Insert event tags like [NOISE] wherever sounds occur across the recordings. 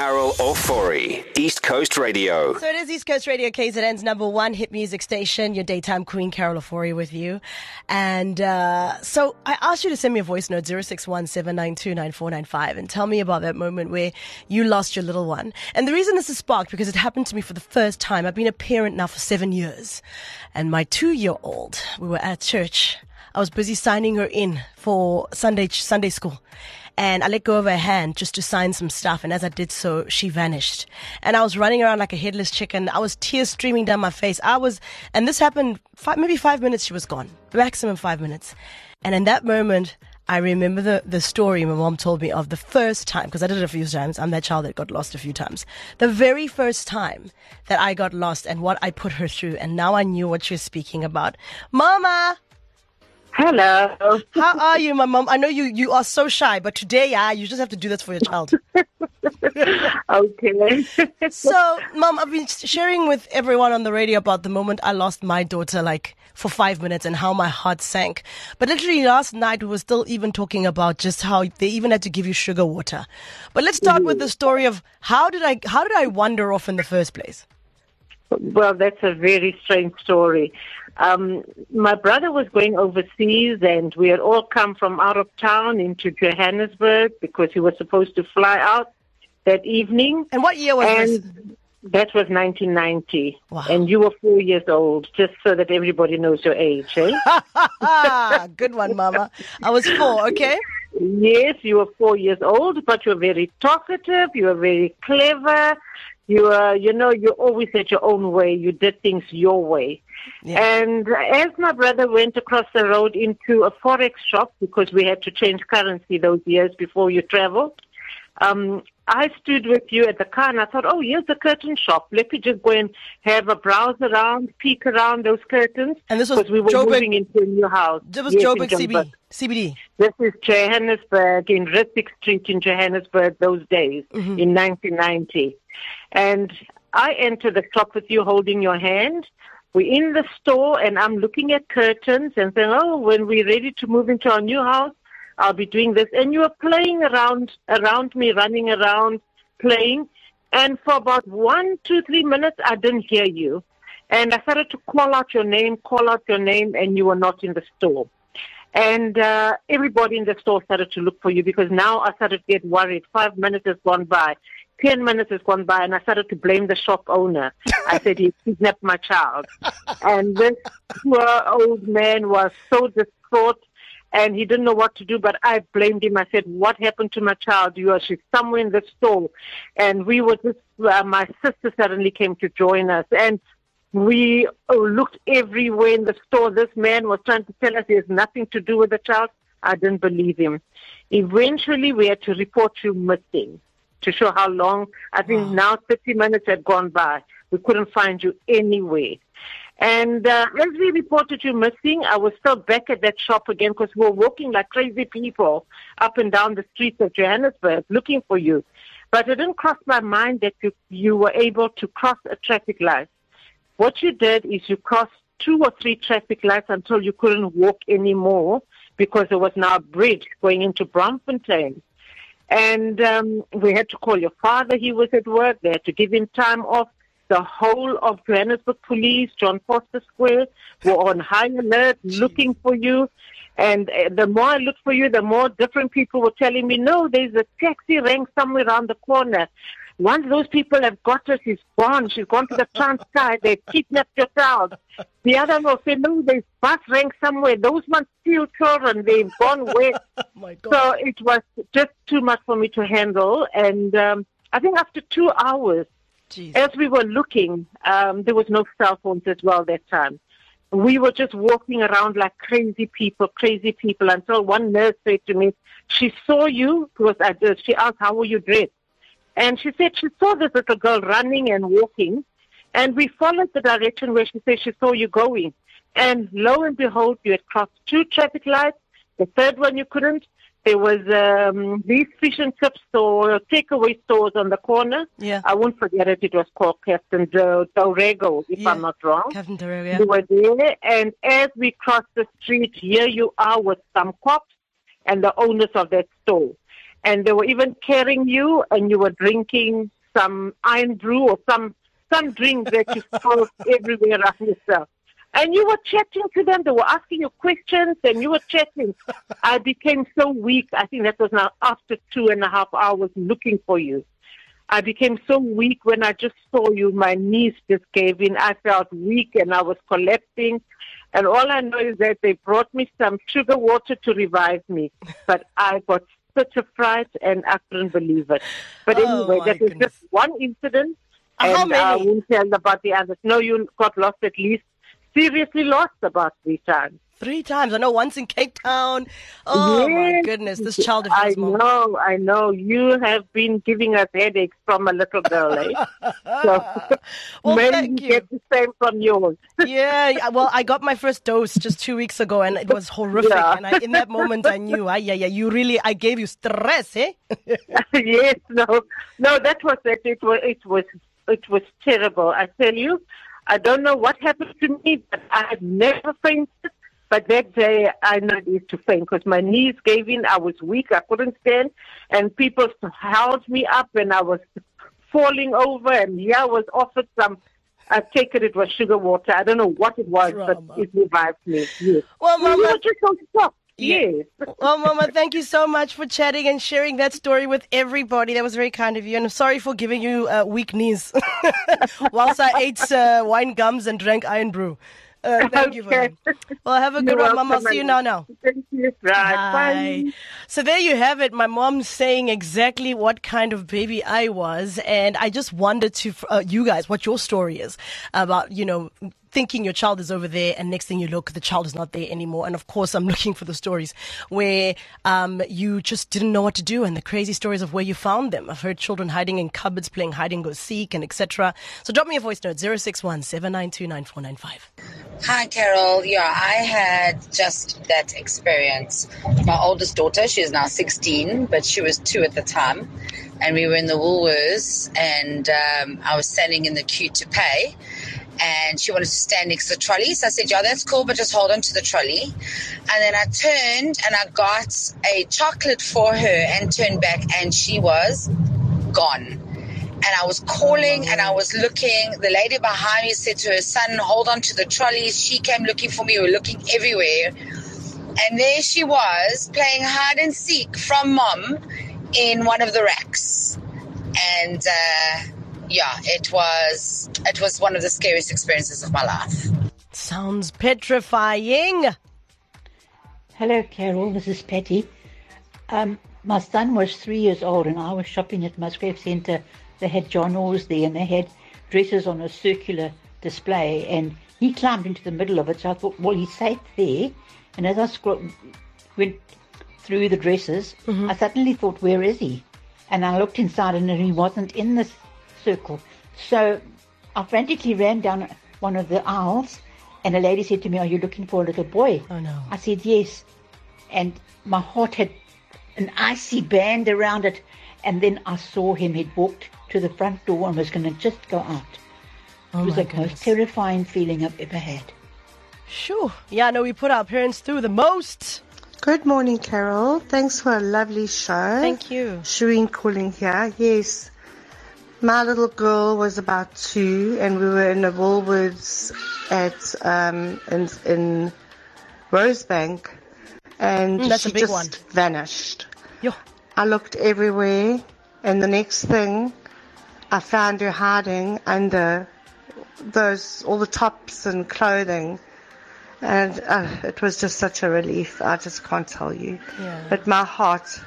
Carol Ofori, East Coast Radio. So it is East Coast Radio KZN's number one hit music station. Your daytime queen, Carol Ofori, with you. And uh, so I asked you to send me a voice note, 0617929495, and tell me about that moment where you lost your little one. And the reason this is sparked, because it happened to me for the first time. I've been a parent now for seven years. And my two-year-old, we were at church. I was busy signing her in for Sunday, Sunday school and I let go of her hand just to sign some stuff. And as I did so, she vanished. And I was running around like a headless chicken. I was tears streaming down my face. I was, and this happened five, maybe five minutes. She was gone, maximum five minutes. And in that moment, I remember the, the story my mom told me of the first time, because I did it a few times. I'm that child that got lost a few times. The very first time that I got lost and what I put her through. And now I knew what she was speaking about. Mama, Hello. How are you, my mom? I know you, you are so shy, but today, yeah, you just have to do this for your child. [LAUGHS] okay. [LAUGHS] so, mom, I've been sharing with everyone on the radio about the moment I lost my daughter, like for five minutes, and how my heart sank. But literally last night, we were still even talking about just how they even had to give you sugar water. But let's start mm-hmm. with the story of how did I how did I wander off in the first place? Well, that's a very strange story. Um, my brother was going overseas, and we had all come from out of town into Johannesburg because he was supposed to fly out that evening. And what year was and this? That was 1990. Wow. And you were four years old, just so that everybody knows your age, eh? [LAUGHS] Good one, Mama. I was four, okay? Yes, you were four years old, but you were very talkative, you were very clever, you were, you know, you always had your own way, you did things your way. Yeah. And as my brother went across the road into a forex shop because we had to change currency those years before you traveled, um, I stood with you at the car and I thought, oh, here's the curtain shop. Let me just go and have a browse around, peek around those curtains. And this was we were Joburg, moving into a new house. This was yes, Joburg CBD. CBD. This is Johannesburg in Rissik Street in Johannesburg those days mm-hmm. in 1990. And I entered the shop with you holding your hand. We're in the store and I'm looking at curtains and saying, oh, when we're ready to move into our new house, I'll be doing this. And you were playing around, around me, running around, playing. And for about one, two, three minutes, I didn't hear you. And I started to call out your name, call out your name, and you were not in the store. And uh, everybody in the store started to look for you because now I started to get worried. Five minutes has gone by. 10 minutes has gone by and I started to blame the shop owner. I said, he kidnapped my child. [LAUGHS] And this poor old man was so distraught and he didn't know what to do, but I blamed him. I said, what happened to my child? You are, she's somewhere in the store. And we were just, uh, my sister suddenly came to join us and we uh, looked everywhere in the store. This man was trying to tell us he has nothing to do with the child. I didn't believe him. Eventually, we had to report you missing to show how long. I think wow. now 30 minutes had gone by. We couldn't find you anywhere. And uh, as we reported you missing, I was still back at that shop again because we were walking like crazy people up and down the streets of Johannesburg looking for you. But it didn't cross my mind that you, you were able to cross a traffic light. What you did is you crossed two or three traffic lights until you couldn't walk anymore because there was now a bridge going into Braamfontein. And um, we had to call your father. He was at work. They had to give him time off. The whole of Johannesburg Police, John Vorster Square, were on high alert looking for you. And uh, the more I looked for you, the more different people were telling me, no, there's a taxi rank somewhere around the corner. Once those people have got her, she's gone. She's gone to the Transkei. They've kidnapped your child. The other will say, no, there's bus rank somewhere. Those ones steal children. They've gone west. [LAUGHS] oh so it was just too much for me to handle. And um, I think after two hours, Jeez. as we were looking, um, there was no cell phones as well that time. We were just walking around like crazy people, crazy people, until one nurse said to me, she saw you because I, she asked, how were you dressed? And she said she saw this little girl running and walking, and we followed the direction where she said she saw you going. And lo and behold, you had crossed two traffic lights. The third one you couldn't. There was um, these fish and chips or takeaway stores on the corner. Yeah. I won't forget it. It was called Captain Dorego, if yeah. I'm not wrong. Captain Dorego, yeah. You were there. And as we crossed the street, here you are with some cops and the owners of that store. and they were even carrying you, and you were drinking some iron brew or some some drink that you [LAUGHS] throw everywhere around yourself. And you were chatting to them. They were asking you questions, and you were chatting. [LAUGHS] I became so weak. I think that was now after two and a half hours looking for you. I became so weak when I just saw you. My knees just gave in. I felt weak and I was collapsing. And all I know is that they brought me some sugar water to revive me. [LAUGHS] But I got such a fright and I couldn't believe it. But Oh, anyway, that goodness. just one incident. Uh, how and I many? won't tell about the others. No, you got lost at least, seriously lost about three times. Three times. I know once in Cape Town. Oh my goodness, this child of I mom. know, I know. You have been giving us headaches from a little girl, eh? [LAUGHS] So [LAUGHS] Well, maybe you you. get the same from yours. [LAUGHS] yeah, yeah, well, I got my first dose just two weeks ago, and it was horrific. Yeah. And I, in that moment, I knew, ah, yeah, yeah, you really, I gave you stress, eh? yes, no, no, that was it. It was, it was, it was terrible. I tell you, I don't know what happened to me, but I have never fainted. But that day, I needed to faint because my knees gave in. I was weak. I couldn't stand, and people held me up, and I was falling over. And yeah, I was offered some. I take it. It was sugar water. I don't know what it was, Drama. but it revived me. Yes. Well, Mama, were just so shocked. Yeah. [LAUGHS] Well, Mama, thank you so much for chatting and sharing that story with everybody. That was very kind of you, and I'm sorry for giving you uh, weak knees [LAUGHS] whilst I ate uh, wine gums and drank iron brew. Uh, [LAUGHS] thank you for Okay. Well, have a good You're one, Mama. I'll see you now. Now. Thank you. Right. Bye. So there you have it. My mom saying exactly what kind of baby I was, and I just wondered to uh, you guys what your story is about. You know, thinking your child is over there, and next thing you look, the child is not there anymore. And of course, I'm [LAUGHS] looking for the stories where um, you just didn't know what to do, and the crazy stories of where you found them. I've heard children hiding in cupboards, playing hide and go seek, and etc. So drop me a voice note 061 792 9495. Hi, Carol. Yeah, I had just that experience. My oldest daughter, she's now 16, but she was two at the time. And we were in the Woolworths, and um, I was standing in the queue to pay. And she wanted to stand next to the trolley. So I said, Yeah, that's cool, but just hold on to the trolley. And then I turned and I got a chocolate for her and turned back, and she was gone and I was calling and I was looking. The lady behind me said to her son, Hold on to the trolleys. She came looking for me. We were looking everywhere. And there she was playing hide and seek from mom in one of the racks. And uh, yeah, it was it was one of the scariest experiences of my life. Sounds petrifying. Hello, Carol. This is Patty. Um, my son was three years old, and I was shopping at Musgrave Centre. They had John Orr's there, and they had dresses on a circular display. And he climbed into the middle of it, so I thought, well, he's safe there. And as I went through the dresses, mm-hmm. I suddenly thought, where is he? And I looked inside, and he wasn't in the circle. So I frantically ran down one of the aisles, and a lady said to me, Are you looking for a little boy? Oh, no. I said, Yes. And my heart had an icy band around it. And then I saw him. He'd walked to the front door and was going to just go out. Oh it was my the goodness. most terrifying feeling I've ever had. Sure. Yeah, no, we put our parents through the most. Good morning, Carol. Thanks for a lovely show. Thank you. Shireen calling here. Yes. My little girl was about two, and we were in the Woolworths at um, in, in Rosebank, and Mm, that's a she big just one. vanished. Yo. I looked everywhere, and the next thing, I found her hiding under those all the tops and clothing, and uh, it was just such a relief. I just can't tell you. Yeah. But my heart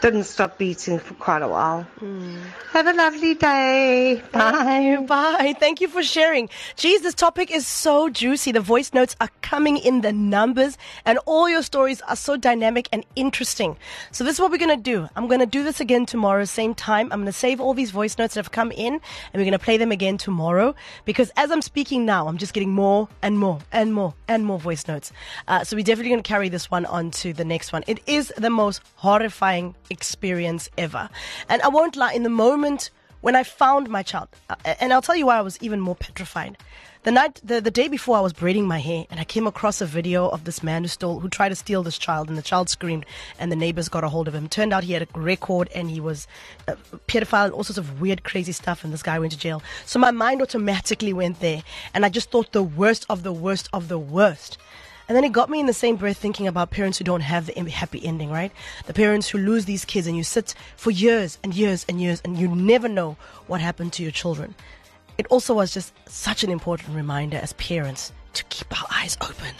didn't stop beating for quite a while. Hmm. Have a lovely day. Bye. Bye. Thank you for sharing. Geez, this topic is so juicy. The voice notes are coming in the numbers, and all your stories are so dynamic and interesting. So, this is what we're going to do. I'm going to do this again tomorrow, same time. I'm going to save all these voice notes that have come in, and we're going to play them again tomorrow. Because as I'm speaking now, I'm just getting more and more and more and more voice notes. Uh, so, we're definitely going to carry this one on to the next one. It is the most horrifying experience ever. And I won't lie, in the moment, when I found my child, uh, and I'll tell you why I was even more petrified. The night, the, the day before, I was braiding my hair, and I came across a video of this man who stole, who tried to steal this child, and the child screamed, and the neighbors got a hold of him. Turned out he had a record, and he was a pedophile, and all sorts of weird, crazy stuff, and this guy went to jail. So my mind automatically went there, and I just thought the worst of the worst of the worst. And then it got me in the same breath thinking about parents who don't have the happy ending, right? The parents who lose these kids and you sit for years and years and years and you never know what happened to your children. It also was just such an important reminder as parents to keep our eyes open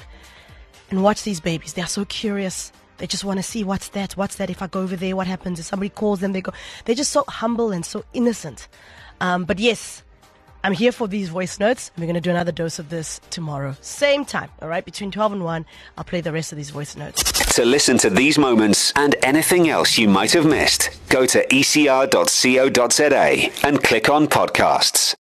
and watch these babies. They are so curious. They just want to see what's that, what's that. If I go over there, what happens? If somebody calls them, they go. They're just so humble and so innocent. Um, but yes, I'm here for these voice notes. We're going to do another dose of this tomorrow. Same time, all right? Between 12 and 1, I'll play the rest of these voice notes. To listen to these moments and anything else you might have missed, go to ecr.co.za and click on podcasts.